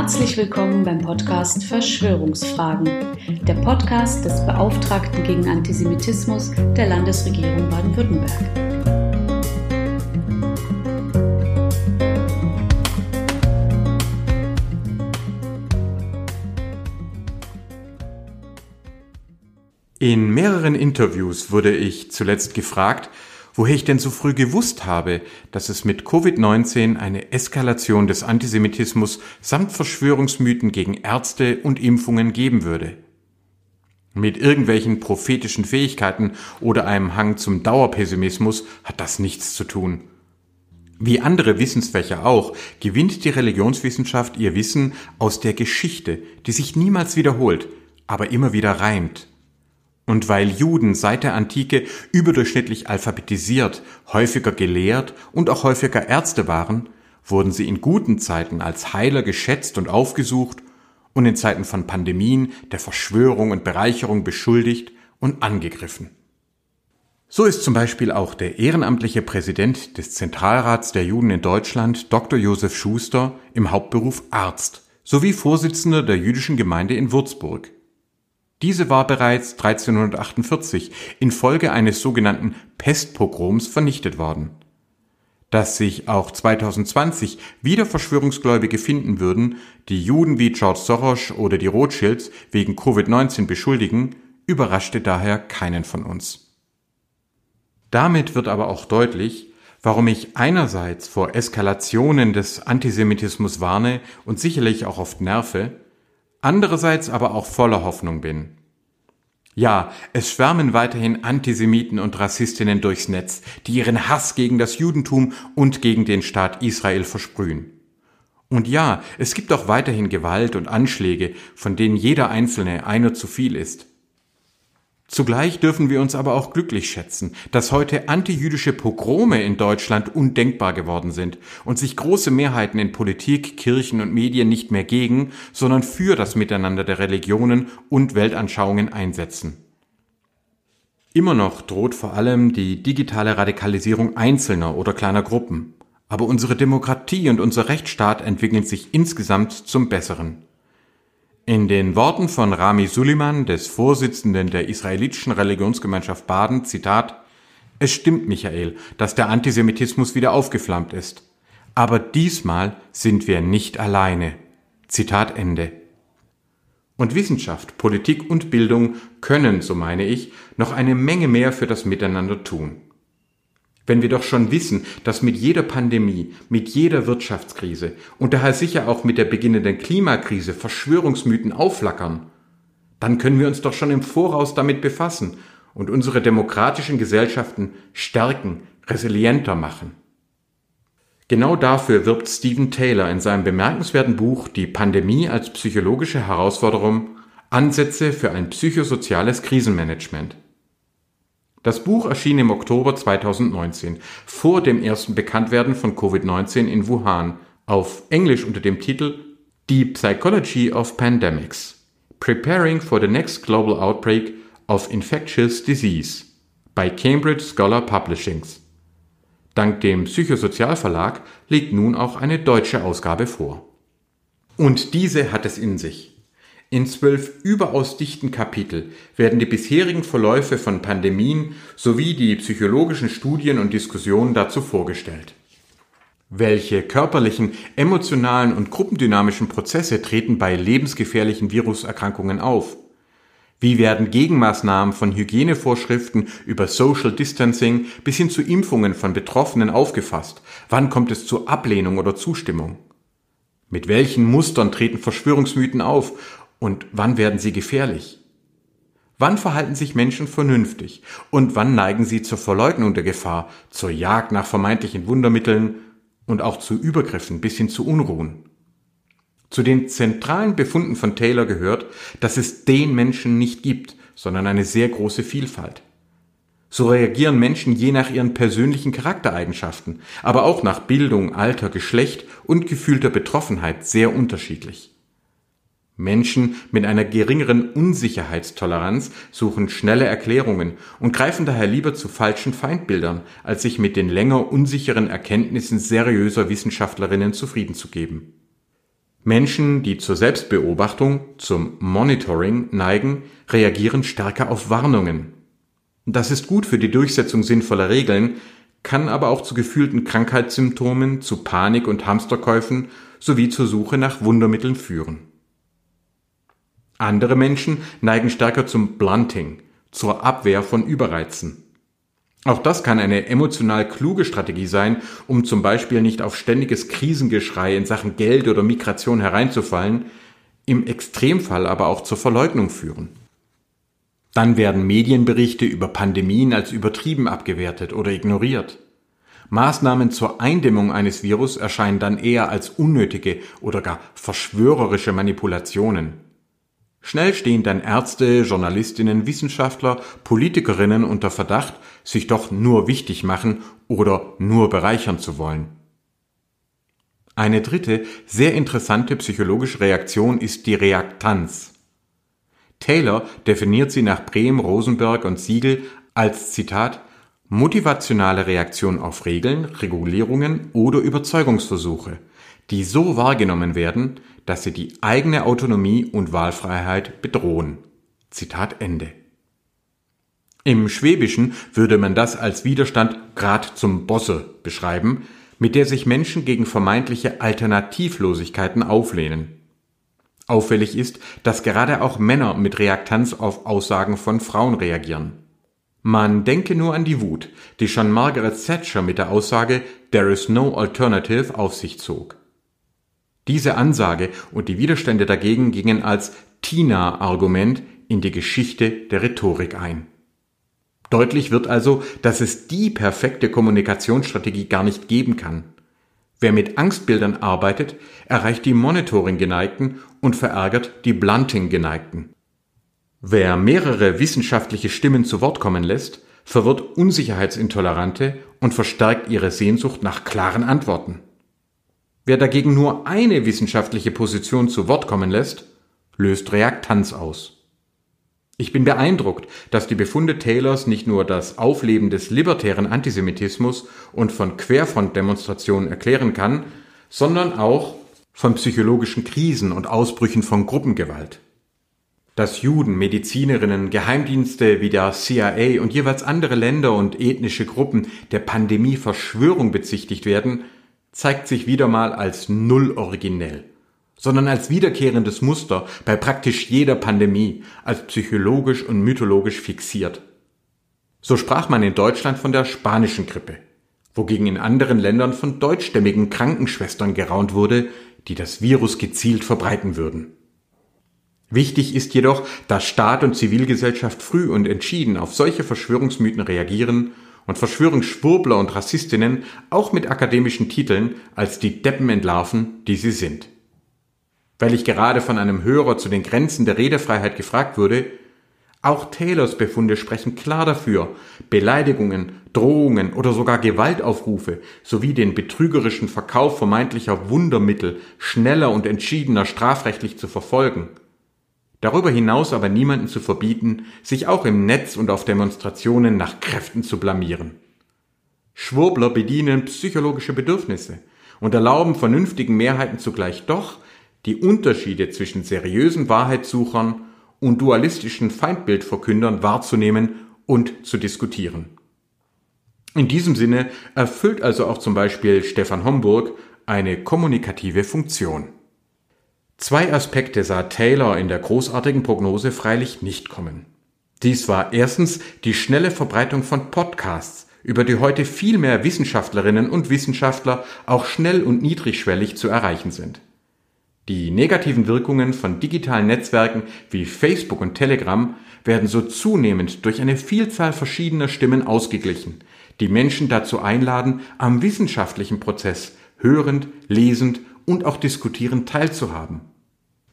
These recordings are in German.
Herzlich willkommen beim Podcast Verschwörungsfragen, der Podcast des Beauftragten gegen Antisemitismus der Landesregierung Baden-Württemberg. In mehreren Interviews wurde ich zuletzt gefragt, woher ich denn so früh gewusst habe, dass es mit Covid-19 eine Eskalation des Antisemitismus samt Verschwörungsmythen gegen Ärzte und Impfungen geben würde. Mit irgendwelchen prophetischen Fähigkeiten oder einem Hang zum Dauerpessimismus hat das nichts zu tun. Wie andere Wissensfächer auch, gewinnt die Religionswissenschaft ihr Wissen aus der Geschichte, die sich niemals wiederholt, aber immer wieder reimt. Und weil Juden seit der Antike überdurchschnittlich alphabetisiert, häufiger gelehrt und auch häufiger Ärzte waren, wurden sie in guten Zeiten als Heiler geschätzt und aufgesucht und in Zeiten von Pandemien der Verschwörung und Bereicherung beschuldigt und angegriffen. So ist zum Beispiel auch der ehrenamtliche Präsident des Zentralrats der Juden in Deutschland, Dr. Josef Schuster, im Hauptberuf Arzt sowie Vorsitzender der jüdischen Gemeinde in Würzburg. Diese war bereits 1348 infolge eines sogenannten Pestpogroms vernichtet worden. Dass sich auch 2020 wieder Verschwörungsgläubige finden würden, die Juden wie George Soros oder die Rothschilds wegen Covid-19 beschuldigen, überraschte daher keinen von uns. Damit wird aber auch deutlich, warum ich einerseits vor Eskalationen des Antisemitismus warne und sicherlich auch oft nerve, andererseits aber auch voller Hoffnung bin. Ja, es schwärmen weiterhin Antisemiten und Rassistinnen durchs Netz, die ihren Hass gegen das Judentum und gegen den Staat Israel versprühen. Und ja, es gibt auch weiterhin Gewalt und Anschläge, von denen jeder einzelne einer zu viel ist. Zugleich dürfen wir uns aber auch glücklich schätzen, dass heute antijüdische Pogrome in Deutschland undenkbar geworden sind und sich große Mehrheiten in Politik, Kirchen und Medien nicht mehr gegen, sondern für das Miteinander der Religionen und Weltanschauungen einsetzen. Immer noch droht vor allem die digitale Radikalisierung einzelner oder kleiner Gruppen, aber unsere Demokratie und unser Rechtsstaat entwickeln sich insgesamt zum Besseren. In den Worten von Rami Suleiman, des Vorsitzenden der israelitischen Religionsgemeinschaft Baden, Zitat, es stimmt, Michael, dass der Antisemitismus wieder aufgeflammt ist. Aber diesmal sind wir nicht alleine. Zitat Ende. Und Wissenschaft, Politik und Bildung können, so meine ich, noch eine Menge mehr für das Miteinander tun. Wenn wir doch schon wissen, dass mit jeder Pandemie, mit jeder Wirtschaftskrise und daher sicher auch mit der beginnenden Klimakrise Verschwörungsmythen aufflackern, dann können wir uns doch schon im Voraus damit befassen und unsere demokratischen Gesellschaften stärken, resilienter machen. Genau dafür wirbt Stephen Taylor in seinem bemerkenswerten Buch Die Pandemie als psychologische Herausforderung Ansätze für ein psychosoziales Krisenmanagement. Das Buch erschien im Oktober 2019, vor dem ersten Bekanntwerden von Covid-19 in Wuhan, auf Englisch unter dem Titel The Psychology of Pandemics Preparing for the Next Global Outbreak of Infectious Disease bei Cambridge Scholar Publishings. Dank dem Psychosozialverlag liegt nun auch eine deutsche Ausgabe vor. Und diese hat es in sich. In zwölf überaus dichten Kapitel werden die bisherigen Verläufe von Pandemien sowie die psychologischen Studien und Diskussionen dazu vorgestellt. Welche körperlichen, emotionalen und gruppendynamischen Prozesse treten bei lebensgefährlichen Viruserkrankungen auf? Wie werden Gegenmaßnahmen von Hygienevorschriften über Social Distancing bis hin zu Impfungen von Betroffenen aufgefasst? Wann kommt es zur Ablehnung oder Zustimmung? Mit welchen Mustern treten Verschwörungsmythen auf und wann werden sie gefährlich? Wann verhalten sich Menschen vernünftig und wann neigen sie zur Verleugnung der Gefahr, zur Jagd nach vermeintlichen Wundermitteln und auch zu Übergriffen bis hin zu Unruhen? Zu den zentralen Befunden von Taylor gehört, dass es den Menschen nicht gibt, sondern eine sehr große Vielfalt. So reagieren Menschen je nach ihren persönlichen Charaktereigenschaften, aber auch nach Bildung, Alter, Geschlecht und gefühlter Betroffenheit sehr unterschiedlich. Menschen mit einer geringeren Unsicherheitstoleranz suchen schnelle Erklärungen und greifen daher lieber zu falschen Feindbildern, als sich mit den länger unsicheren Erkenntnissen seriöser Wissenschaftlerinnen zufrieden zu geben. Menschen, die zur Selbstbeobachtung, zum Monitoring neigen, reagieren stärker auf Warnungen. Das ist gut für die Durchsetzung sinnvoller Regeln, kann aber auch zu gefühlten Krankheitssymptomen, zu Panik und Hamsterkäufen sowie zur Suche nach Wundermitteln führen. Andere Menschen neigen stärker zum Blunting, zur Abwehr von Überreizen. Auch das kann eine emotional kluge Strategie sein, um zum Beispiel nicht auf ständiges Krisengeschrei in Sachen Geld oder Migration hereinzufallen, im Extremfall aber auch zur Verleugnung führen. Dann werden Medienberichte über Pandemien als übertrieben abgewertet oder ignoriert. Maßnahmen zur Eindämmung eines Virus erscheinen dann eher als unnötige oder gar verschwörerische Manipulationen. Schnell stehen dann Ärzte, Journalistinnen, Wissenschaftler, Politikerinnen unter Verdacht, sich doch nur wichtig machen oder nur bereichern zu wollen. Eine dritte, sehr interessante psychologische Reaktion ist die Reaktanz. Taylor definiert sie nach Brehm, Rosenberg und Siegel als Zitat motivationale Reaktion auf Regeln, Regulierungen oder Überzeugungsversuche, die so wahrgenommen werden, dass sie die eigene Autonomie und Wahlfreiheit bedrohen. Zitat Ende. Im Schwäbischen würde man das als Widerstand grad zum Bosse beschreiben, mit der sich Menschen gegen vermeintliche Alternativlosigkeiten auflehnen. Auffällig ist, dass gerade auch Männer mit Reaktanz auf Aussagen von Frauen reagieren. Man denke nur an die Wut, die schon Margaret Thatcher mit der Aussage There is no alternative auf sich zog. Diese Ansage und die Widerstände dagegen gingen als Tina-Argument in die Geschichte der Rhetorik ein. Deutlich wird also, dass es die perfekte Kommunikationsstrategie gar nicht geben kann. Wer mit Angstbildern arbeitet, erreicht die Monitoring-Geneigten und verärgert die Blunting-Geneigten. Wer mehrere wissenschaftliche Stimmen zu Wort kommen lässt, verwirrt Unsicherheitsintolerante und verstärkt ihre Sehnsucht nach klaren Antworten. Wer dagegen nur eine wissenschaftliche Position zu Wort kommen lässt, löst Reaktanz aus. Ich bin beeindruckt, dass die Befunde Taylors nicht nur das Aufleben des libertären Antisemitismus und von Querfrontdemonstrationen erklären kann, sondern auch von psychologischen Krisen und Ausbrüchen von Gruppengewalt. Dass Juden, Medizinerinnen, Geheimdienste wie der CIA und jeweils andere Länder und ethnische Gruppen der Pandemie Verschwörung bezichtigt werden, zeigt sich wieder mal als null originell sondern als wiederkehrendes Muster bei praktisch jeder Pandemie, als psychologisch und mythologisch fixiert. So sprach man in Deutschland von der spanischen Grippe, wogegen in anderen Ländern von deutschstämmigen Krankenschwestern geraunt wurde, die das Virus gezielt verbreiten würden. Wichtig ist jedoch, dass Staat und Zivilgesellschaft früh und entschieden auf solche Verschwörungsmythen reagieren und Verschwörungsschwurbler und Rassistinnen auch mit akademischen Titeln als die Deppen entlarven, die sie sind weil ich gerade von einem Hörer zu den Grenzen der Redefreiheit gefragt wurde, auch Taylors Befunde sprechen klar dafür, Beleidigungen, Drohungen oder sogar Gewaltaufrufe sowie den betrügerischen Verkauf vermeintlicher Wundermittel schneller und entschiedener strafrechtlich zu verfolgen. Darüber hinaus aber niemanden zu verbieten, sich auch im Netz und auf Demonstrationen nach Kräften zu blamieren. Schwurbler bedienen psychologische Bedürfnisse und erlauben vernünftigen Mehrheiten zugleich doch, die Unterschiede zwischen seriösen Wahrheitssuchern und dualistischen Feindbildverkündern wahrzunehmen und zu diskutieren. In diesem Sinne erfüllt also auch zum Beispiel Stefan Homburg eine kommunikative Funktion. Zwei Aspekte sah Taylor in der großartigen Prognose freilich nicht kommen. Dies war erstens die schnelle Verbreitung von Podcasts, über die heute viel mehr Wissenschaftlerinnen und Wissenschaftler auch schnell und niedrigschwellig zu erreichen sind. Die negativen Wirkungen von digitalen Netzwerken wie Facebook und Telegram werden so zunehmend durch eine Vielzahl verschiedener Stimmen ausgeglichen, die Menschen dazu einladen, am wissenschaftlichen Prozess hörend, lesend und auch diskutierend teilzuhaben.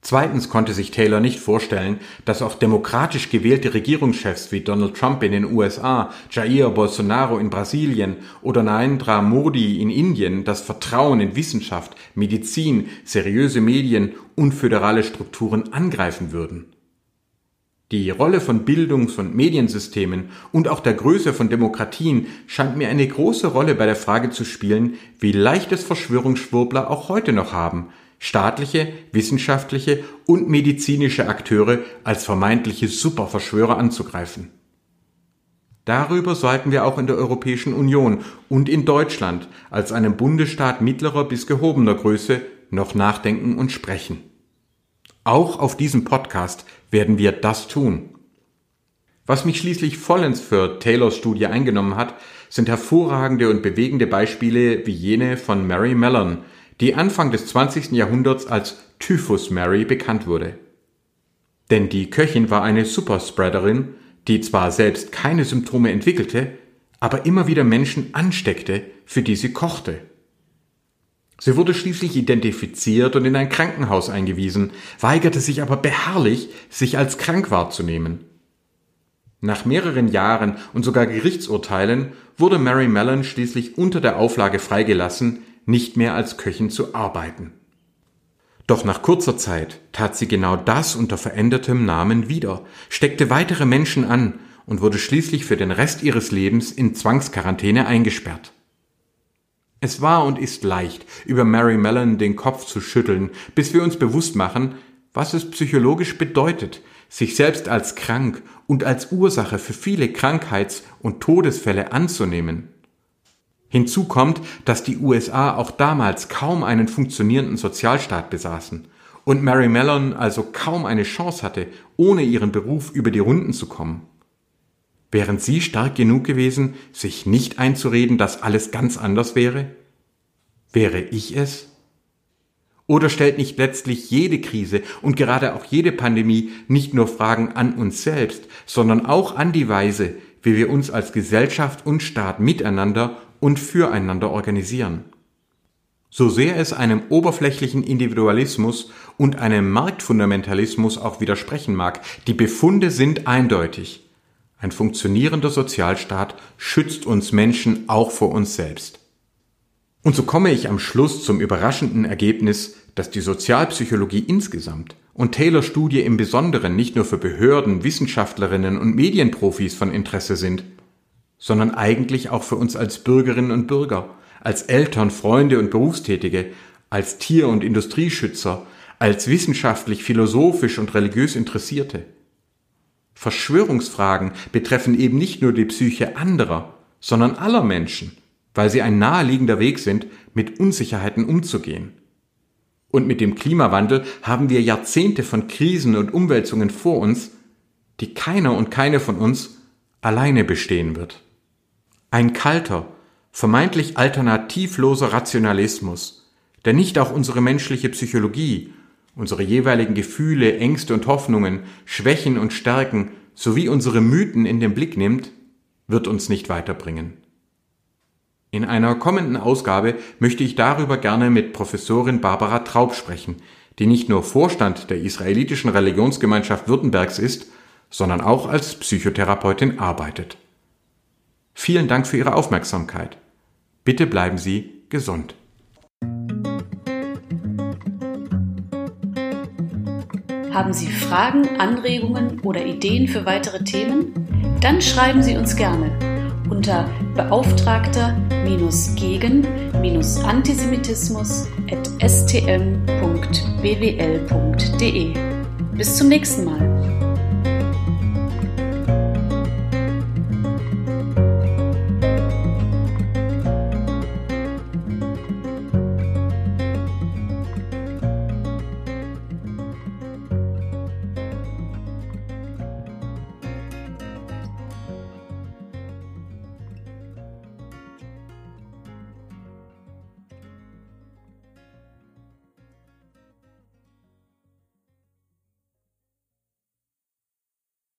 Zweitens konnte sich Taylor nicht vorstellen, dass auch demokratisch gewählte Regierungschefs wie Donald Trump in den USA, Jair Bolsonaro in Brasilien oder Narendra Modi in Indien das Vertrauen in Wissenschaft, Medizin, seriöse Medien und föderale Strukturen angreifen würden. Die Rolle von Bildungs- und Mediensystemen und auch der Größe von Demokratien scheint mir eine große Rolle bei der Frage zu spielen, wie leicht es Verschwörungsschwurbler auch heute noch haben, staatliche, wissenschaftliche und medizinische Akteure als vermeintliche Superverschwörer anzugreifen. Darüber sollten wir auch in der Europäischen Union und in Deutschland als einem Bundesstaat mittlerer bis gehobener Größe noch nachdenken und sprechen. Auch auf diesem Podcast werden wir das tun. Was mich schließlich vollends für Taylors Studie eingenommen hat, sind hervorragende und bewegende Beispiele wie jene von Mary Mellon, die Anfang des 20. Jahrhunderts als Typhus Mary bekannt wurde. Denn die Köchin war eine Superspreaderin, die zwar selbst keine Symptome entwickelte, aber immer wieder Menschen ansteckte, für die sie kochte. Sie wurde schließlich identifiziert und in ein Krankenhaus eingewiesen, weigerte sich aber beharrlich, sich als krank wahrzunehmen. Nach mehreren Jahren und sogar Gerichtsurteilen wurde Mary Mellon schließlich unter der Auflage freigelassen, nicht mehr als Köchin zu arbeiten. Doch nach kurzer Zeit tat sie genau das unter verändertem Namen wieder, steckte weitere Menschen an und wurde schließlich für den Rest ihres Lebens in Zwangsquarantäne eingesperrt. Es war und ist leicht, über Mary Mellon den Kopf zu schütteln, bis wir uns bewusst machen, was es psychologisch bedeutet, sich selbst als krank und als Ursache für viele Krankheits- und Todesfälle anzunehmen. Hinzu kommt, dass die USA auch damals kaum einen funktionierenden Sozialstaat besaßen und Mary Mellon also kaum eine Chance hatte, ohne ihren Beruf über die Runden zu kommen. Wären Sie stark genug gewesen, sich nicht einzureden, dass alles ganz anders wäre? Wäre ich es? Oder stellt nicht letztlich jede Krise und gerade auch jede Pandemie nicht nur Fragen an uns selbst, sondern auch an die Weise, wie wir uns als Gesellschaft und Staat miteinander und füreinander organisieren. So sehr es einem oberflächlichen Individualismus und einem Marktfundamentalismus auch widersprechen mag, die Befunde sind eindeutig. Ein funktionierender Sozialstaat schützt uns Menschen auch vor uns selbst. Und so komme ich am Schluss zum überraschenden Ergebnis, dass die Sozialpsychologie insgesamt und Taylors Studie im Besonderen nicht nur für Behörden, Wissenschaftlerinnen und Medienprofis von Interesse sind, sondern eigentlich auch für uns als Bürgerinnen und Bürger, als Eltern, Freunde und Berufstätige, als Tier- und Industrieschützer, als wissenschaftlich, philosophisch und religiös Interessierte. Verschwörungsfragen betreffen eben nicht nur die Psyche anderer, sondern aller Menschen, weil sie ein naheliegender Weg sind, mit Unsicherheiten umzugehen. Und mit dem Klimawandel haben wir Jahrzehnte von Krisen und Umwälzungen vor uns, die keiner und keine von uns alleine bestehen wird. Ein kalter, vermeintlich alternativloser Rationalismus, der nicht auch unsere menschliche Psychologie, unsere jeweiligen Gefühle, Ängste und Hoffnungen, Schwächen und Stärken sowie unsere Mythen in den Blick nimmt, wird uns nicht weiterbringen. In einer kommenden Ausgabe möchte ich darüber gerne mit Professorin Barbara Traub sprechen, die nicht nur Vorstand der israelitischen Religionsgemeinschaft Württembergs ist, sondern auch als Psychotherapeutin arbeitet. Vielen Dank für Ihre Aufmerksamkeit. Bitte bleiben Sie gesund. Haben Sie Fragen, Anregungen oder Ideen für weitere Themen? Dann schreiben Sie uns gerne unter beauftragter-gegen-antisemitismus.stm.bwl.de. Bis zum nächsten Mal.